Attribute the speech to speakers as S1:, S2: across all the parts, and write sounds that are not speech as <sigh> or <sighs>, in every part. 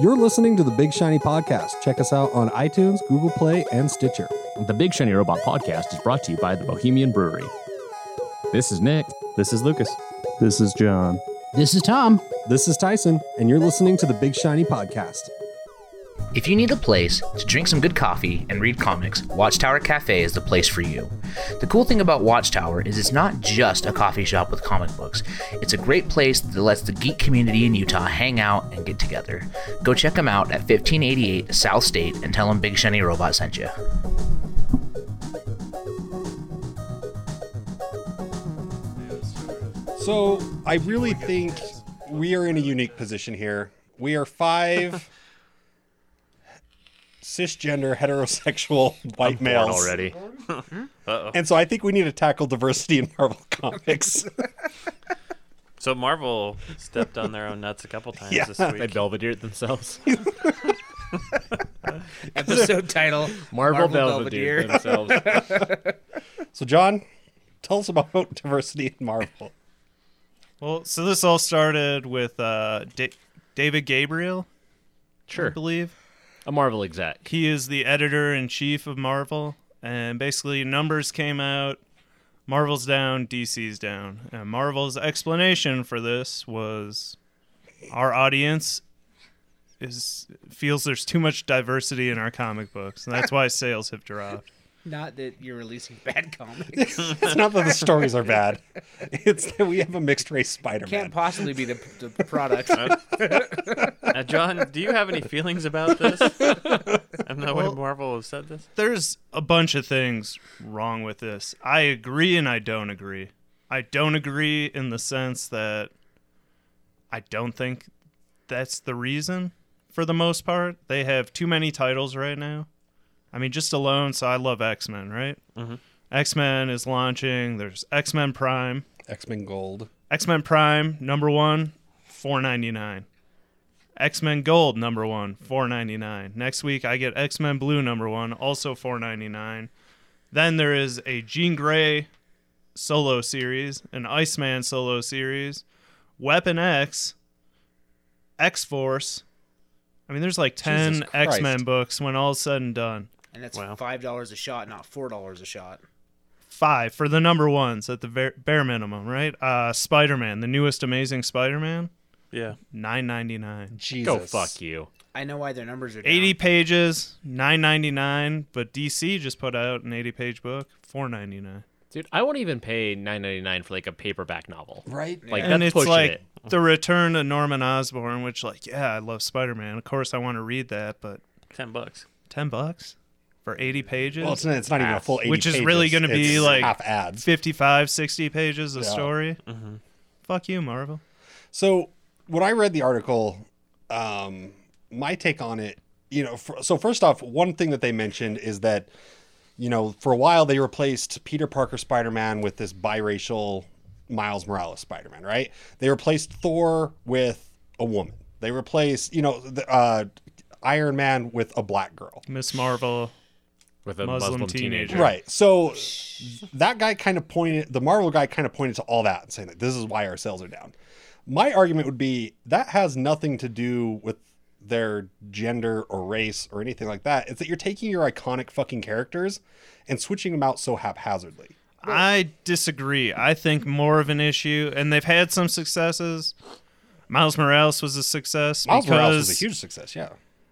S1: You're listening to the Big Shiny Podcast. Check us out on iTunes, Google Play, and Stitcher.
S2: The Big Shiny Robot podcast is brought to you by the Bohemian Brewery. This is Nick.
S3: This is Lucas.
S4: This is John.
S5: This is Tom.
S1: This is Tyson, and you're listening to the Big Shiny Podcast.
S6: If you need a place to drink some good coffee and read comics, Watchtower Cafe is the place for you. The cool thing about Watchtower is it's not just a coffee shop with comic books. It's a great place that lets the geek community in Utah hang out and get together. Go check them out at 1588 South State and tell them Big Shiny Robot sent you.
S7: So I really think we are in a unique position here. We are five cisgender heterosexual <laughs> white
S3: Born
S7: males
S3: already. <laughs> Uh-oh.
S7: And so I think we need to tackle diversity in Marvel <laughs> Comics.
S3: So Marvel stepped on their own nuts a couple times
S7: Yeah.
S3: this
S2: They
S3: week.
S2: Belvedere themselves.
S5: Episode title
S2: Marvel,
S5: Marvel
S2: Belvedere,
S5: Belvedere.
S2: themselves.
S7: so John, tell us about diversity in Marvel.
S8: Well, so this all started with uh, da- David Gabriel, sure, I
S2: Sure.
S8: believe.
S2: A Marvel exec.
S8: He is the editor in chief of Marvel, and basically numbers came out. Marvel's down, DC's down. And Marvel's explanation for this was our audience is feels there's too much diversity in our comic books, and that's why sales have dropped.
S5: Not that you're releasing <laughs> bad comics.
S7: It's not that the stories are bad. It's that we have a mixed race Spider-Man.
S5: Can't possibly be the, the product. <laughs> <laughs>
S3: Now, John, do you have any feelings about this? and the way
S8: Well-
S3: Marvel has said this?
S8: There's a bunch of things wrong with this. I agree and I don't agree. I don't agree in the sense that I don't think that's the reason for the most part. They have too many titles right now. I mean, just alone, so I love X Men, right?
S3: Mhm.
S8: X Men is launching. There's X Men Prime.
S7: X-Men Gold.
S8: X Men Prime, number one, four ninety nine. X Men Gold, number one, four ninety nine. Next week I get X Men Blue, number one, also four ninety nine. Then there is a Jean Grey solo series, an Iceman solo series, Weapon X, X Force. I mean, there's like ten X Men books when all is said and done.
S5: And that's
S3: Wow.
S5: five dollars a shot, not four dollars a shot.
S8: Five for the number ones at the bare, bare minimum, right? Uh, Spider Man, the newest Amazing Spider Man.
S3: Yeah.
S8: Nine ninety nine.
S7: Jesus.
S2: Go fuck you.
S5: I know why their numbers are down.
S8: Eighty pages, nine ninety nine. But DC just put out an eighty page book, four ninety nine.
S2: Dude, I won't even pay nine ninety nine for like a paperback novel.
S7: Right?
S2: Like
S8: And
S2: that's
S8: it's like
S2: it.
S8: the return of Norman Osborn, which like, yeah, I love Spider Man. Of course, I want to read that, but
S3: Ten bucks.
S8: ten bucks for eighty pages,
S7: Well, it's not, it's not even a full 80
S8: Which is
S7: pages.
S8: really gonna be,
S7: It's
S8: like-
S7: half ads.
S8: 55, 60 pages of
S7: Yeah.
S8: story. Fuck you, Marvel.
S7: So when I read the article, um, my take on it, you know, for, so first off, one thing that they mentioned is that, you know, for a while they replaced Peter Parker Spider Man with this biracial Miles Morales Spider Man, right? They replaced Thor with a woman. They replaced, you know, the, uh, Iron Man with a black girl.
S8: Miss Marvel.
S2: With a
S8: Muslim
S2: Muslim,
S8: teenager.
S2: teenager.
S7: Right. So that guy kind of pointed, the Marvel guy kind of pointed to all that and saying that this is why our sales are down. My argument would be that has nothing to do with their gender or race or anything like that. It's that you're taking your iconic fucking characters and switching them out so haphazardly.
S8: I disagree. I think more of an issue, and they've had some successes. Miles Morales was a success
S7: Miles
S8: because,
S7: Morales was a huge success, yeah.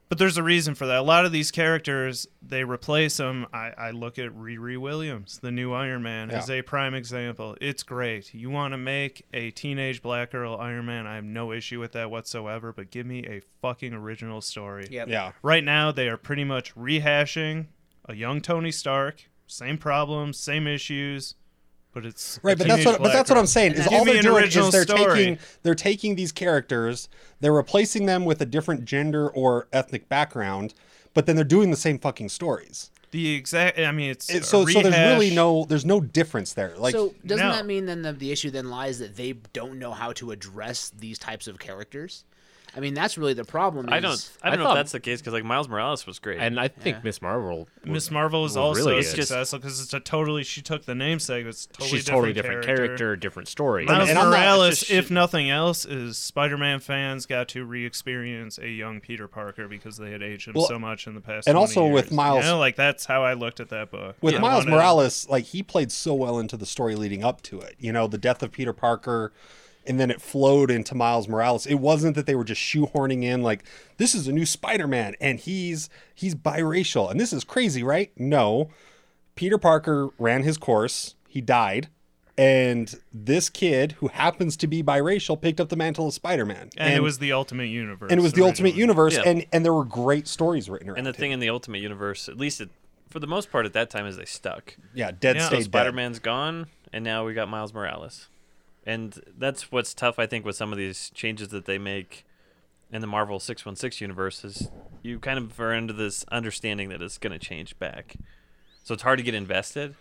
S8: But there's a reason for that. A lot of these characters, they replace them. I, I look at Riri Williams, the new Iron Man, as a prime example. It's great. You want to make a teenage black girl Iron Man? I have no issue with that whatsoever. But give me a fucking original story.
S5: Yep.
S7: Yeah.
S8: Right now, they are pretty much rehashing a young Tony Stark, same problems, same issues, but it's
S7: Right, but that's what but that's what. I'm saying. Is all they're doing is they're
S8: story.
S7: taking they're taking these characters, they're replacing them with a different gender or ethnic background, but then they're doing the same fucking stories.
S8: The exact. I mean, it's
S7: It,
S8: a
S7: so so there's really no there's no difference there. Like
S5: so doesn't
S8: no.
S5: that mean then the, the issue then lies that they don't know how to address these types of characters? I mean, that's really the problem.
S3: I don't. I don't
S2: I
S3: know
S2: thought-
S3: if that's the case because like Miles Morales was great.
S2: And I think
S5: Yeah.
S2: Miss Marvel.
S8: Miss Marvel is
S2: was
S8: also
S2: really
S8: successful because it's a totally. She took the namesake. It's a totally
S2: She's
S8: different
S2: totally different character, different story.
S8: Miles
S7: And I'm not-
S8: Morales,
S3: just
S8: if nothing else, is Spider-Man fans got to re-experience a young Peter Parker because they had aged him
S7: Well,
S8: so much in the past.
S7: and
S8: 20
S7: also with. Miles-
S8: you know, like that's how I looked at that book.
S7: with
S8: I
S7: Miles
S8: wanted-
S7: Morales, like he played so well into the story leading up to it. You know, the death of Peter Parker, and then it flowed into Miles Morales. It wasn't that they were just shoehorning in like this is a new Spider-Man and he's he's biracial and this is crazy, right? No, Peter Parker ran his course. He died. And this kid, who happens to be biracial, picked up the mantle of Spider-Man,
S8: and, it was the Ultimate Universe.
S7: and it was the Ultimate. Universe,
S3: Yeah.
S7: and and there were great stories written around
S3: and the
S7: it.
S3: thing in the Ultimate Universe, at least it, for the most part at that time, is they stuck.
S7: yeah, Dead
S8: Yeah. So
S3: So. Spider Man's gone, and now we got Miles Morales, and that's what's tough. I think with some of these changes that they make in the Marvel Six One Six universe is you kind of are into this understanding that it's going to change back, so it's hard to get invested.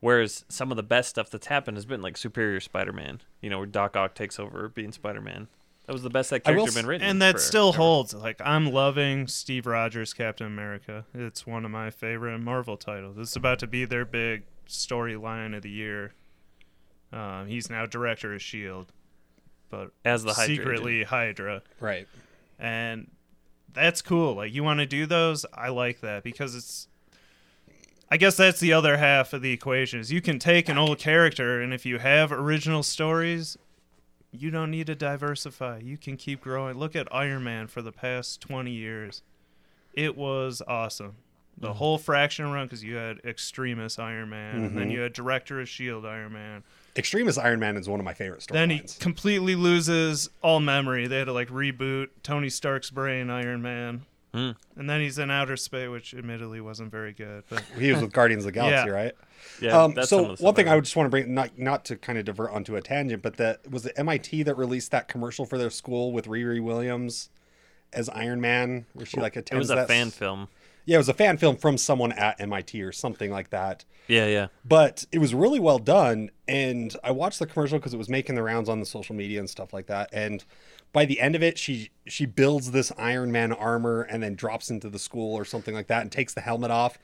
S3: Whereas some of the best stuff that's happened has been like Superior Spider Man, you know, where Doc Ock takes over being Spider Man. That was the best that
S7: will
S3: character been written,
S8: and that
S3: for
S8: still holds. Like I'm loving Steve Rogers Captain America. It's one of my favorite Marvel titles. It's about to be their big storyline of the year. Um, he's now director of Shield, but
S3: As the Hydra
S8: secretly Hydra,
S7: right.
S8: and that's cool. Like you want to do those, I like that because it's. I guess that's the other half of the equation. Is you can take an old character, and if you have original stories, you don't need to diversify. You can keep growing. Look at Iron Man for the past 20 years. It was awesome. The whole Fraction run, because you had Extremis Iron Man, and then you had Director of S.H.I.E.L.D. Iron Man.
S7: Extremis Iron Man is one of my favorite stories.
S8: Then he
S7: storylines.
S8: completely loses all memory. They had to like reboot Tony Stark's brain, Iron Man.
S3: Hmm.
S8: And then he's in outer space, which admittedly wasn't very good. But
S7: He was with Guardians of the <laughs> Galaxy,
S8: Yeah.
S7: right?
S3: Yeah,
S7: um,
S3: that's some
S7: so
S3: of the
S7: one thing I would just want to bring, not not to kind of divert onto a tangent, but that was it MIT that released that commercial for their school with Riri Williams as Iron Man, where she like attends.
S3: It was a
S7: that
S3: fan
S7: s-
S3: film.
S7: Yeah, it was a fan film from someone at MIT or something like that.
S3: Yeah, yeah.
S7: But it was really well done, and I watched the commercial because it was making the rounds on the social media and stuff like that. And by the end of it, she she builds this Iron Man armor and then drops into the school or something like that and takes the helmet off.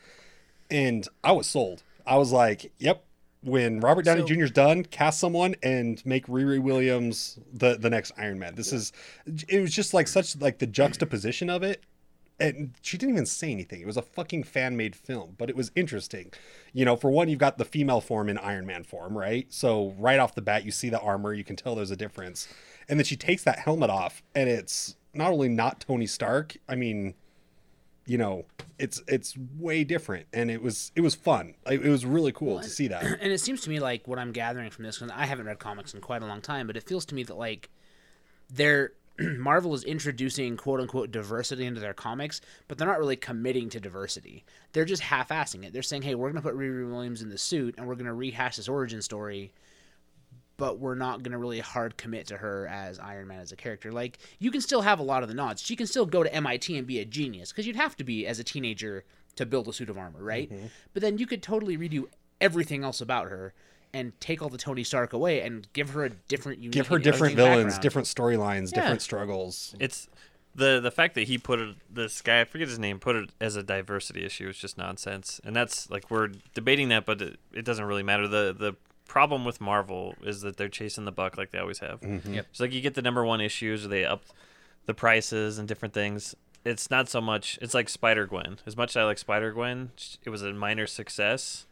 S7: And I was sold. I was like, "Yep." When Robert Downey
S5: So-
S7: Jr. is done, cast someone and make Riri Williams the the next Iron Man. This is it was just like such like the juxtaposition of it and she didn't even say anything. It was a fucking fan made film, but it was interesting. You know, for one, you've got the female form in Iron Man form, right? So right off the bat, you see the armor, you can tell there's a difference. And then she takes that helmet off, and it's not only not Tony Stark. I mean, you know, it's it's way different, and it was it was fun. It it was really cool to see that. <clears throat>
S5: and it seems to me like what I'm gathering from this, because I haven't read comics in quite a long time, but it feels to me that like they're <clears throat> Marvel is introducing quote unquote diversity into their comics, but they're not really committing to diversity. They're just half assing it. They're saying, hey, we're going to put Riri Williams in the suit and we're going to rehash this origin story, but we're not going to really hard commit to her as Iron Man as a character. Like, you can still have a lot of the nods. She can still go to MIT and be a genius, because you'd have to be as a teenager to build a suit of armor, right? Mm-hmm. But then you could totally redo everything else about her and take all the Tony Stark away and give her a different, unique,
S7: Give her different villains,
S5: background.
S7: different storylines,
S5: Yeah.
S7: different struggles.
S3: It's the the fact that he put it, this guy, I forget his name, put it as a diversity issue is just nonsense. And that's like we're debating that, but it, it doesn't really matter. The the problem with Marvel is that they're chasing the buck like they always have. Mm-hmm.
S5: Yep.
S3: It's like you get the number one issues, or they up the prices and different things. It's not so much. It's like Spider Gwen. As much as I like Spider Gwen, it was a minor success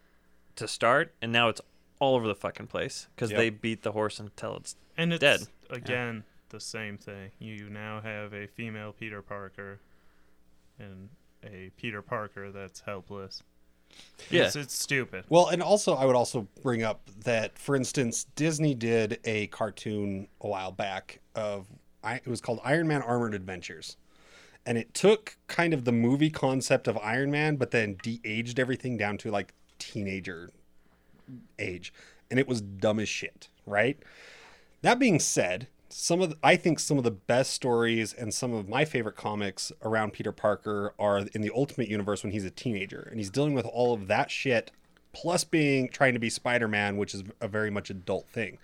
S3: to start, and now it's all over the fucking place because
S7: Yep.
S3: they beat the horse until it's
S8: and it's
S3: Dead.
S8: again the same thing. You now have a female Peter Parker and a Peter Parker that's helpless.
S3: Yeah.
S8: It's, it's stupid.
S7: Well, and also I would also bring up that, for instance, Disney did a cartoon a while back of it was called Iron Man Armored Adventures, and it took kind of the movie concept of Iron Man, but then de-aged everything down to like teenager age, and it was dumb as shit, right? That being said, some of the, I think some of the best stories and some of my favorite comics around Peter Parker are in the Ultimate Universe when he's a teenager and he's dealing with all of that shit, plus being trying to be Spider-Man, which is a very much adult thing.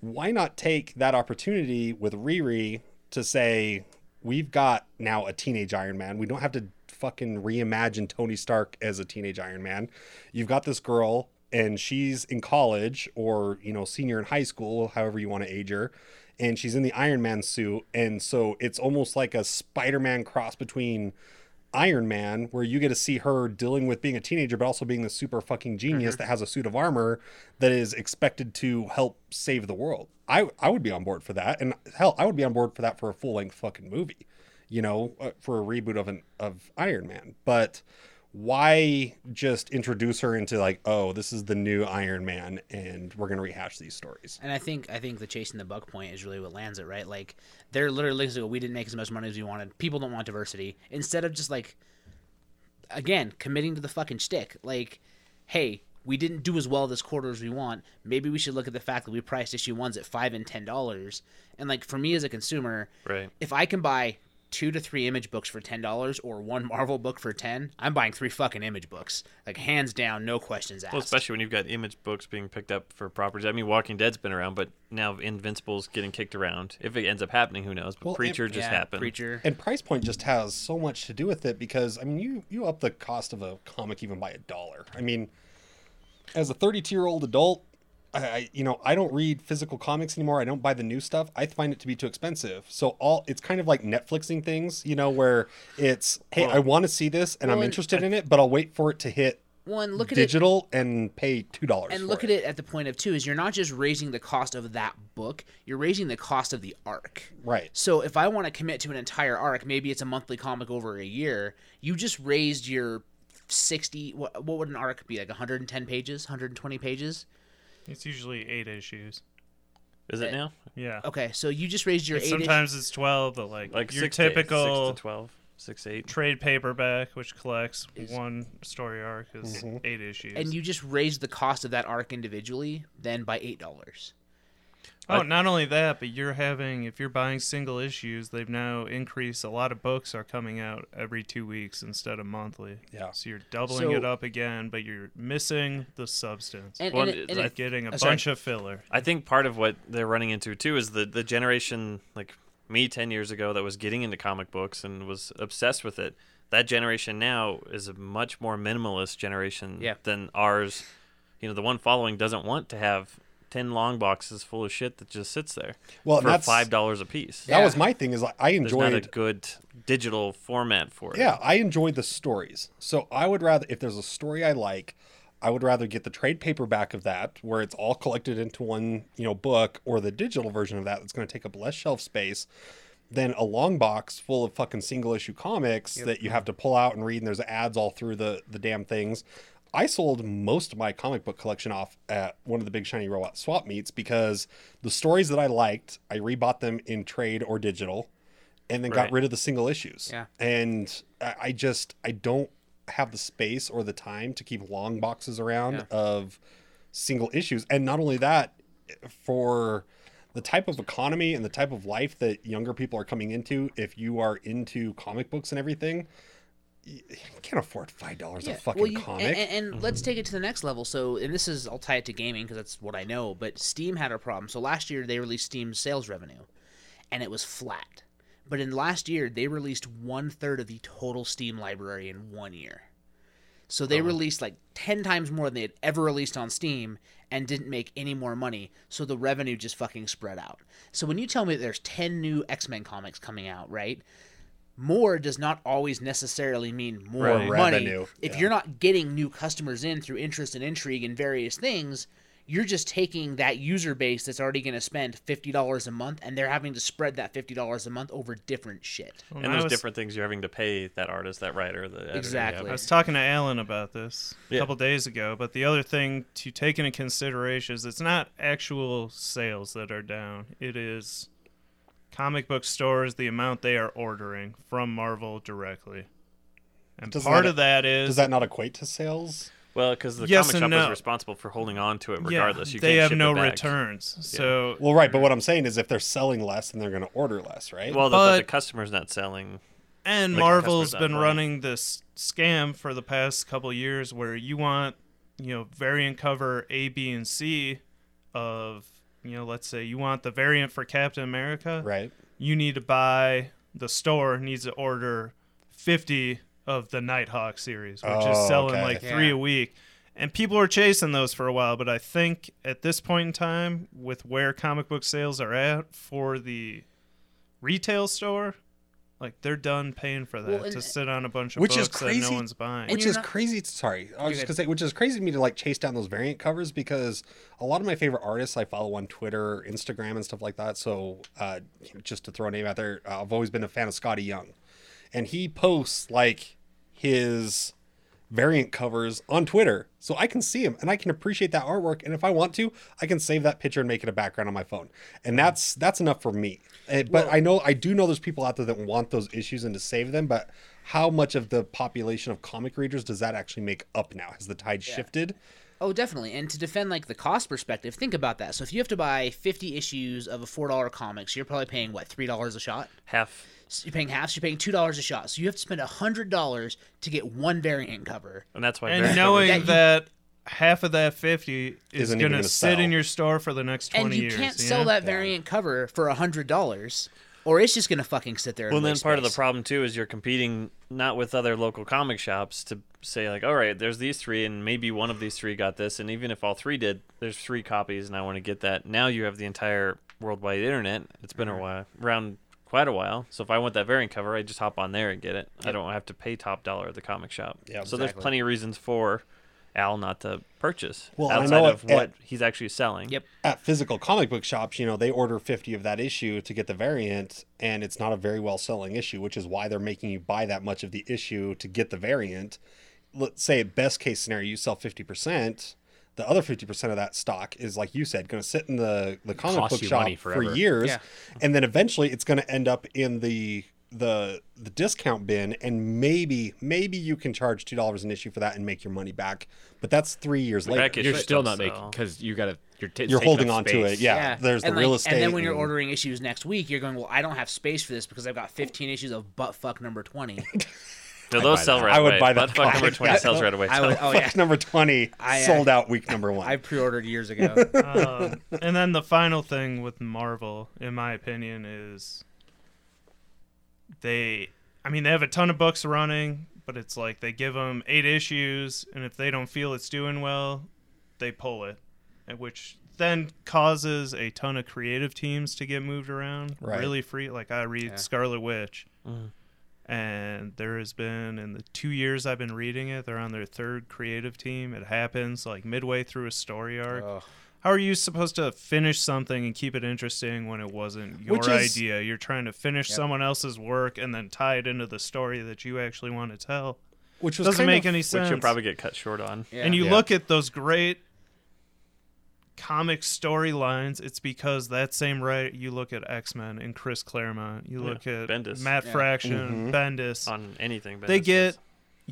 S7: Why not take that opportunity with Riri to say we've got now a teenage Iron Man. We don't have to fucking reimagine Tony Stark as a teenage Iron Man. You've got this girl and she's in college or, you know, senior in high school, however you want to age her, and she's in the Iron Man suit and so it's almost like a Spider-Man cross between Iron Man, where you get to see her dealing with being a teenager, but also being the super fucking genius that has a suit of armor that is expected to help save the world. I I would be on board for that, and hell, I would be on board for that for a full length fucking movie, you know, uh, for a reboot of an of Iron Man. But why just introduce her into like, oh, this is the new Iron Man, and we're gonna rehash these stories?
S5: And I think I think the chasing the buck point is really what lands it right. Like they're literally like, we didn't make as much money as we wanted. People don't want diversity. Instead of just like, again, committing to the fucking stick. Like, hey, we didn't do as well this quarter as we want. Maybe we should look at the fact that we priced issue ones at five and ten dollars. And like for me as a consumer,
S3: Right.
S5: if I can buy two to three image books for ten dollars or one Marvel book for ten, I'm buying three fucking image books. Like hands down, no questions asked.
S3: Well, especially when you've got image books being picked up for properties. I mean, Walking Dead's been around, but now Invincible's getting kicked around. If it ends up happening, who knows? But
S7: Well, it-
S3: Preacher just
S5: yeah,
S3: happened.
S5: Preacher.
S7: And price point just has so much to do with it because I mean you you up the cost of a comic even by a dollar. I mean, as a 32 year old adult, I, you know I don't read physical comics anymore. I don't buy the new stuff. I find it to be too expensive. So all it's kind of like Netflixing things, you know, where it's hey I want to see this and I'm
S5: Well, and-
S7: interested uh, in it, but I'll wait for it to hit
S5: One, look at it
S7: digital and pay two dollars.
S5: and look at it at the point of two is you're not just raising the cost of that book you're raising the cost of the arc
S7: right.
S5: so if i want to commit to an entire arc maybe it's a monthly comic over a year you just raised your 60 what, what would an arc be like 110 pages 120 pages
S8: It's usually eight issues.
S3: Is it now?
S8: Yeah.
S5: okay so you just raised your
S8: It's
S5: eight ish-
S8: sometimes it's twelve, but like,
S3: Like
S8: your
S3: six to
S8: typical
S3: six to twelve, six to eight.
S8: trade paperback, which collects one story arc, is mm-hmm. eight issues.
S5: and you just raised the cost of that arc individually then by eight dollars
S8: oh, not only that, but you're having if you're buying single issues, they've now increased. A lot of books are coming out every two weeks instead of monthly.
S7: Yeah.
S8: So you're doubling
S5: So-
S8: it up again, but you're missing the substance.
S5: and,
S3: Well,
S5: and, it, and it-
S8: like getting a
S5: uh, sorry.
S8: bunch of filler.
S3: I think part of what they're running into too is the the generation like me 10 years ago that was getting into comic books and was obsessed with it. That generation now is a much more minimalist generation
S5: Yeah.
S3: than ours. You know, the one following doesn't want to have 10 long boxes full of shit that just sits there
S7: Well,
S3: for
S7: that's
S3: $5 a piece.
S7: That was my thing. Is like I
S3: There's not a good digital format for it.
S7: Yeah, I enjoy the stories. So I would rather, if there's a story I like, I would rather get the trade paperback of that, where it's all collected into one, you know, book, or the digital version of that that's going to take up less shelf space than a long box full of fucking single issue comics that you have to pull out and read, and there's ads all through the the damn things. I sold most of my comic book collection off at one of the big shiny robot swap meets because the stories that I liked, I rebought them in trade or digital and then got rid of the single issues.
S5: Yeah.
S7: And I I just I don't have the space or the time to keep long boxes around
S5: Yeah.
S7: of single issues. And not only that, for the type of economy and the type of life that younger people are coming into, if you are into comic books and everything, you you can't afford five dollars a fucking
S5: well, you-
S7: comic.
S5: And, and, and mm-hmm. let's take it to the next level. So, and this is, I'll tie it to gaming because that's what I know. But Steam had a problem. So last year they released Steam's sales revenue, and it was flat. But in last year they released one third of the total Steam library in one year. So they oh. released like ten times more than they had ever released on Steam and didn't make any more money. So the revenue just fucking spread out. So when you tell me that there's ten new X Men comics coming out, right? More does not always necessarily mean more
S7: Right.
S5: money.
S7: Revenue,
S5: If
S7: yeah.
S5: you're not getting new customers in through interest and intrigue and various things, you're just taking that user base that's already going to spend fifty dollars a month, and they're having to spread that fifty dollars a month over different shit.
S8: When
S3: And
S8: I
S3: there's
S8: was-
S3: different things you're having to pay that artist, that writer, the editor, yeah.
S5: Exactly.
S8: I was talking to Alan about this a
S3: Yeah.
S8: couple days ago, but the other thing to take into consideration is it's not actual sales that are down. It is comic book stores, the amount they are ordering from Marvel directly. And
S7: Does
S8: part
S7: that-
S8: of that is
S7: Does that not equate to sales?
S3: Well, because the
S8: Yes
S3: comic
S8: and
S3: shop is responsible for holding on to it
S8: yeah,
S3: regardless. you
S8: they
S3: can't
S8: have
S3: ship
S8: no
S3: it back.
S8: returns. So
S7: Well, right, but what I'm saying is if they're selling less, then they're going to order less, right?
S3: Well, the, but the
S8: But-
S3: customer's not selling.
S8: And
S3: Making
S8: Marvel's
S3: customers
S8: been
S3: money.
S8: running this scam for the past couple years where you want, you know, variant cover A, B, and C of, you know, let's say you want the variant for Captain America.
S7: right.
S8: you need to buy the store needs to order 50 of the Nighthawk series, which
S7: Oh,
S8: is selling
S7: okay.
S8: like three
S5: Yeah.
S8: a week. And people are chasing those for a while, but I think at this point in time, with where comic book sales are at for the retail store, like they're done paying for that
S5: Well,
S8: to sit on a bunch of
S7: Which is
S8: books that no one's buying.
S7: which is
S5: not-
S7: crazy. Sorry, I was just gonna say, which is crazy to me to like chase down those variant covers because a lot of my favorite artists I follow on Twitter, Instagram, and stuff like that. So, uh, just to throw a name out there, uh, I've always been a fan of Skottie Young, and he posts like his variant covers on Twitter, so I can see him and I can appreciate that artwork. And if I want to, I can save that picture and make it a background on my phone, and that's that's enough for me. Eh, but I know I do know there's people out there that want those issues and to save them, but how much of the population of comic readers does that actually make up now? Has the tide shifted?
S5: Oh, definitely. And to defend like the cost perspective, think about that. So if you have to buy 50 issues of a $4 comic, so you're probably paying what, $3 a shot?
S3: Half.
S5: So you're paying half, so you're paying $2 a shot. So you have to spend $100 to get one variant cover.
S3: And that's why.
S8: and
S3: variant
S8: knowing
S5: That you-
S8: that half of that 50 is going to
S7: gonna
S8: sit in your store for the next 20 years.
S5: And you
S8: years.
S5: can't
S8: yeah?
S5: sell that variant cover for $100 or it's just going to fucking sit there.
S3: Well,
S5: and
S3: then
S5: waste
S3: part of the problem too is you're competing not with other local comic shops to say like, all right, there's these three, and maybe one of these three got this, and even if all three did, there's three copies, and I want to get that. Now you have the entire worldwide internet. It's been a while, around quite a while. So if I want that variant cover, I just hop on there and get it. I don't have to pay top dollar at the comic shop.
S7: Yeah,
S3: so there's plenty of reasons for Al not to purchase
S7: Well, I
S3: outside
S7: know
S3: of
S7: at-
S3: what he's actually selling.
S5: Yep.
S7: At physical comic book shops, you know, they order 50 of that issue to get the variant, and it's not a very well selling issue, which is why they're making you buy that much of the issue to get the variant. Let's say, best case scenario, you sell 50%. The other 50% of that stock is, like you said, going to sit in the, the comic book
S2: you
S7: shop for years.
S5: Yeah.
S7: And then eventually it's going to end up in the the the discount bin and maybe maybe you can charge two dollars an issue for that and make your money back but that's three years later
S3: Package
S2: You're still
S3: don't
S2: not making because you gotta you're, t-
S7: you're holding
S2: up
S7: on to it yeah, there's the
S5: and
S7: real estate
S5: And then when you're
S7: and-
S5: ordering issues next week, you're going, well, I don't have space for this because I've got 15 issues of butt fuck number 20. <laughs>
S3: No, <laughs> those sell
S2: that.
S3: right
S7: I would
S3: away.
S7: buy that
S3: Butt fuck number <laughs>
S7: comic.
S3: twenty sells right away.
S5: I would, oh yeah,
S7: Fuck number 20
S5: I, uh,
S7: sold out week number one
S5: I pre-ordered years ago.
S8: um, and then the final thing with Marvel, in my opinion, is they. I mean, they have a ton of books running, but it's like they give them eight issues, and if they don't feel it's doing well, they pull it, which then causes a ton of creative teams to get moved around.
S7: Right.
S8: Really free. Like I read
S5: Yeah.
S8: Scarlet Witch.
S3: Mhm.
S8: And there has been in the two years I've been reading it, they're on their third creative team. It happens like midway through a story arc.
S5: Ugh.
S8: How are you supposed to finish something and keep it interesting when it wasn't your
S7: Which is-
S8: idea? You're trying to finish
S5: Yep.
S8: someone else's work and then tie it into the story that you actually want to tell.
S7: which was
S8: Doesn't make
S7: of-
S8: any sense.
S3: Which you'll probably get cut short on.
S5: Yeah.
S8: And you
S7: Yeah.
S8: look at those great comic storylines, it's because that same right you look at X Men and Chris Claremont, you
S3: Yeah.
S8: look at
S3: Bendis.
S8: Matt
S5: Yeah.
S8: Fraction,
S7: Mhm.
S8: Bendis.
S3: on anything. But
S8: they get
S3: just-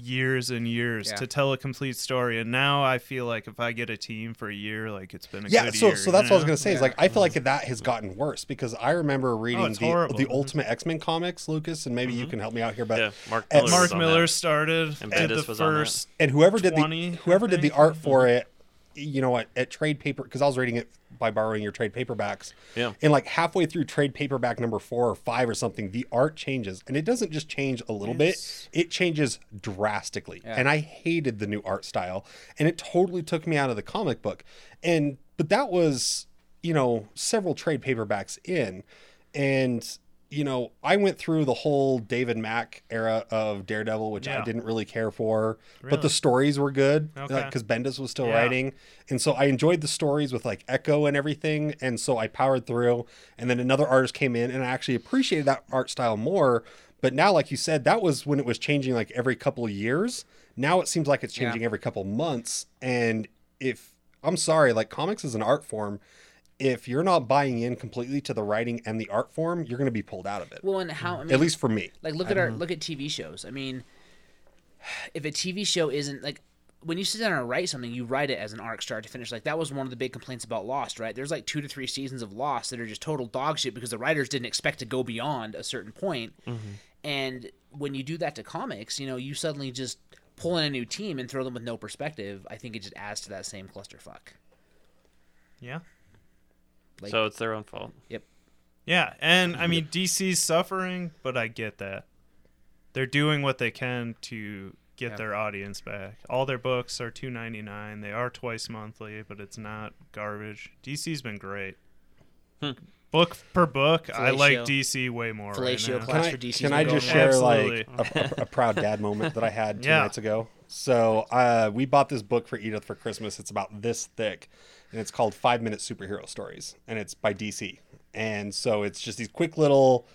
S8: years and years
S5: Yeah.
S8: to tell a complete story and now i feel like if i get a team for a year like it's been a
S7: yeah
S8: good
S7: so
S8: year,
S7: so
S8: you
S7: that's what i was gonna say is like i feel like that has gotten worse because i remember reading
S8: it's
S7: the,
S8: horrible.
S7: the ultimate x-men comics lucas and maybe you
S3: Mhm.
S7: can help me out here but
S3: yeah, Mark
S7: and
S3: Millar.
S8: mark
S3: millar
S8: started
S3: And
S8: did
S3: Bendis
S8: the
S3: was
S8: first
S7: and whoever did
S8: 20,
S7: the whoever did the art for it you know at, at trade paper because i was reading it by borrowing your trade paperbacks.
S3: Yeah.
S7: and like halfway through trade paperback number four or five or something the art changes and it doesn't just change a little
S8: It's-
S7: bit it changes drastically.
S5: Yeah.
S7: and i hated the new art style and it totally took me out of the comic book. And but that was you know several trade paperbacks in and you know i went through the whole david mack era of daredevil which i didn't really care for but the stories were good
S8: Okay.
S7: because bendis was still
S8: Yeah.
S7: writing. And so i enjoyed the stories with like echo and everything and so i powered through. And then another artist came in and i actually appreciated that art style more. But now like you said that was when it was changing like every couple of years. Now it seems like it's
S5: Yeah.
S7: changing every couple months. And if i'm sorry like comics is an art form if you're not buying in completely to the writing and the art form you're going to be pulled out of it
S5: well, and how I mean,
S7: at least for me
S5: like look at our look at TV shows. I mean, if a TV show isn't like when you sit down and write something, you write it as an arc start to finish. Like that was one of the big complaints about Lost, right? There's like two to three seasons of Lost that are just total dog shit because the writers didn't expect to go beyond a certain point. Mm-hmm. And when you do that to comics, you know, you suddenly just pull in a new team and throw them with no perspective. I think it just adds to that same clusterfuck.
S8: yeah
S5: Like,
S3: so it's their own fault.
S5: Yep.
S8: Yeah, and I mean DC's suffering, but I get that. They're doing what they can to get
S5: Yeah.
S8: their audience back. All their books are two ninety nine. They are twice monthly, but it's not garbage. DC's been great.
S3: Hmm.
S8: Book per book, I like DC way more right
S5: Fellatio
S8: now.
S5: class
S7: Can I,
S5: for DC's
S7: can I just share
S8: Absolutely.
S7: like a, a, a proud dad moment that I had <laughs> two
S8: Yeah.
S7: nights ago? So uh, we bought this book for Edith for Christmas. It's about this thick, and it's called Five Minute Superhero Stories, and it's by DC. And so it's just these quick little,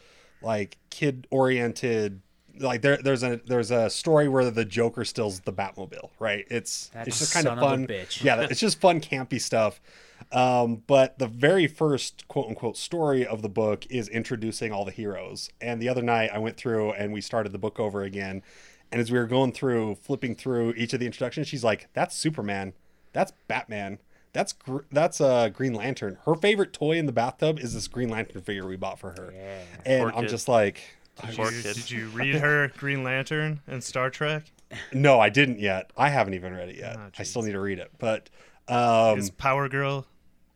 S7: like kid oriented. Like there, there's a there's a story where the Joker steals the Batmobile, right? It's
S5: That
S7: it's just kind of
S5: of
S7: fun.
S5: bitch.
S7: Yeah, it's just fun, campy stuff. Um, but the very first quote unquote story of the book is introducing all the heroes. And the other night I went through and we started the book over again. And as we were going through, flipping through each of the introductions, she's like, "That's Superman. That's Batman. That's gr- that's uh, Green Lantern. Her favorite toy in the bathtub is this Green Lantern figure we bought for her." yeah. And
S3: Poor
S7: I'm
S3: kid.
S7: just like,
S8: Did you, did <laughs> you read her Green Lantern and Star Trek?
S7: "No, I didn't yet. I haven't even read it yet.
S8: Oh,
S7: I still need to read it." But um,
S8: Is Power Girl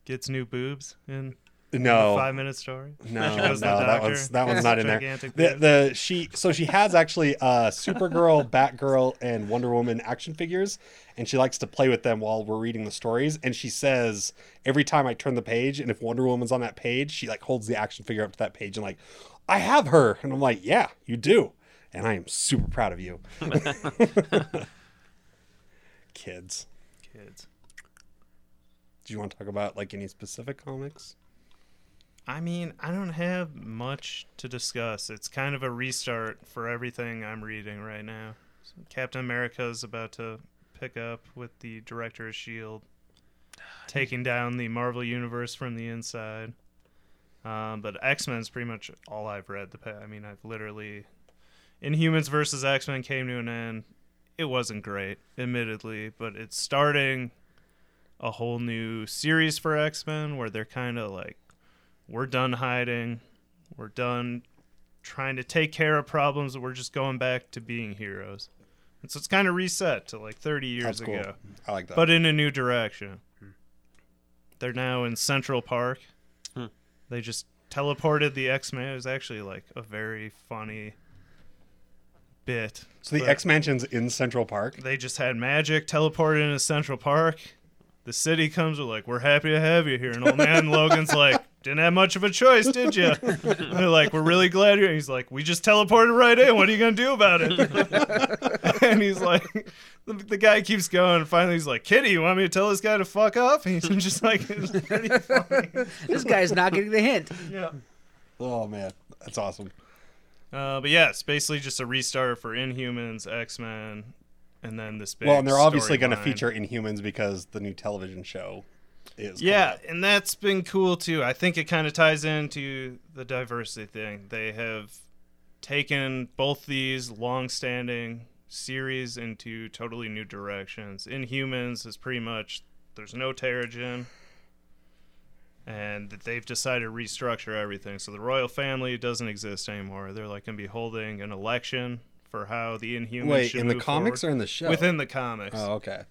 S8: gets new boobs in
S7: no,
S8: five minute story?
S7: No, <laughs>
S8: She
S7: no,
S8: goes to the
S7: that
S8: doctor.
S7: one's that one's not in there. The, the she so she has actually uh Supergirl, <laughs> Batgirl, and Wonder Woman action figures, and she likes to play with them while we're reading the stories. And she says every time I turn the page, and if Wonder Woman's on that page, she like holds the action figure up to that page and like, I have her, and I'm like, yeah, you do, and I am super proud of you. <laughs> Kids,
S8: Kids.
S7: do you want to talk about like any specific comics?
S8: I mean, I don't have much to discuss. It's kind of a restart for everything I'm reading right now. So Captain America is about to pick up with the director of S.H.I.E.L.D., <sighs> taking down the Marvel Universe from the inside. Um, but X Men is pretty much all I've read. The pa- I mean, I've literally. Inhumans versus X Men came to an end. It wasn't great, admittedly, but it's starting a whole new series for X Men where they're kind of like we're done hiding. We're done trying to take care of problems. We're just going back to being heroes. And so it's kind of reset to like 30 years
S7: That's cool.
S8: ago,
S7: I like that.
S8: but in a new direction. They're now in Central Park.
S3: Hmm.
S8: They just teleported the X Men. It was actually like a very funny bit.
S7: so the X Mansion's in Central Park.
S8: They just had magic teleported into Central Park. The city comes with like, "We're happy to have you here," and old man <laughs> Logan's like, "Didn't have much of a choice, did you?" <laughs> They're like, "We're really glad you're." He's like, "We just teleported right in. What are you gonna do about it?" <laughs> and he's like, the, the guy keeps going. And finally, he's like, "Kitty, you want me to tell this guy to fuck off?" And he's <laughs> just like, "It's pretty funny."
S5: This guy's not getting the hint.
S8: Yeah.
S7: Oh man, that's awesome.
S8: Uh, but yeah, it's basically just a restart for Inhumans, X Men, and then this big.
S7: Well, and they're obviously going to feature Inhumans because the new television show is. coming
S8: Yeah,
S7: up.
S8: and that's been cool too. I think it kind of ties into the diversity thing. They have taken both these long-standing series into totally new directions. Inhumans is pretty much there's no Terrigen, and they've decided to restructure everything. So the royal family doesn't exist anymore. They're like going to be holding an election for how the Inhumans
S7: Wait, in the
S8: move
S7: comics
S8: forward.
S7: or in the show?
S8: within the comics.
S7: Oh, okay.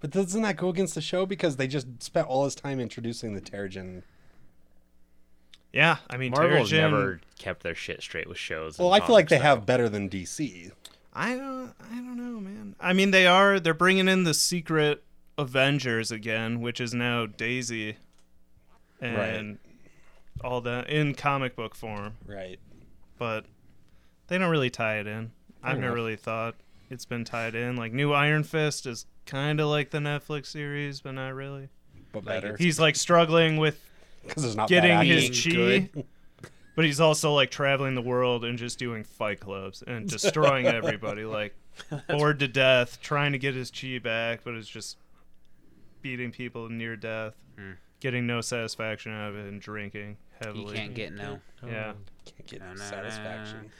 S7: But doesn't that go against the show because they just spent all this time introducing the Terrigen?
S8: Yeah, I mean
S2: Marvel's
S8: Terrigen.
S2: never kept their shit straight with shows. and
S7: Well, I feel like they
S2: though.
S7: have better than DC.
S8: I don't I don't know, man. I mean, they are they're bringing in the secret Avengers again, which is now Daisy, and all that in comic book form.
S7: Right.
S8: But they don't really tie it in. I've never really thought it's been tied in. Like New Iron Fist is kind of like the Netflix series, but not really.
S7: But
S5: Like
S7: better.
S8: He's like struggling with
S7: Because there's not
S8: getting
S7: bad
S8: his
S7: acting.
S5: Being
S8: chi, but he's also like traveling the world and just doing fight clubs and destroying <laughs> everybody, like bored to death, trying to get his chi back, but it's just beating people near death,
S5: Hmm.
S8: getting no satisfaction out of it, and drinking
S5: You
S8: heavily.
S5: can't get no.
S8: Yeah,
S7: Can't get
S5: No, no,
S7: satisfaction.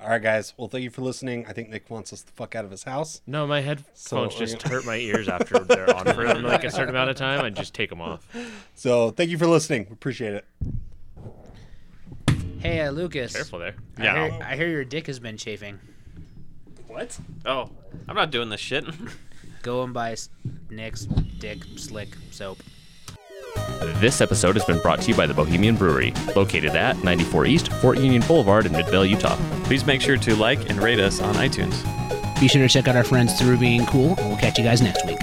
S7: All right, guys. Well, thank you for listening. I think Nick wants us the fuck out of his house.
S2: No, my headphones
S7: So,
S2: just
S7: gonna-
S2: hurt my ears after they're on for like a certain amount of time. I just take them off.
S7: So thank you for listening. We appreciate it.
S5: Hey, uh, Lucas.
S2: Careful there.
S5: I hear, I hear your dick has been chafing.
S3: What? Oh, I'm not doing this shit. <laughs>
S5: Go and buy Nick's Dick Slick soap.
S2: This episode has been brought to you by the Bohemian Brewery, located at 94 East Fort Union Boulevard in Midvale, Utah.
S3: Please make sure to like and rate us on iTunes.
S5: Be sure to check out our friends through being cool, and we'll catch you guys next week.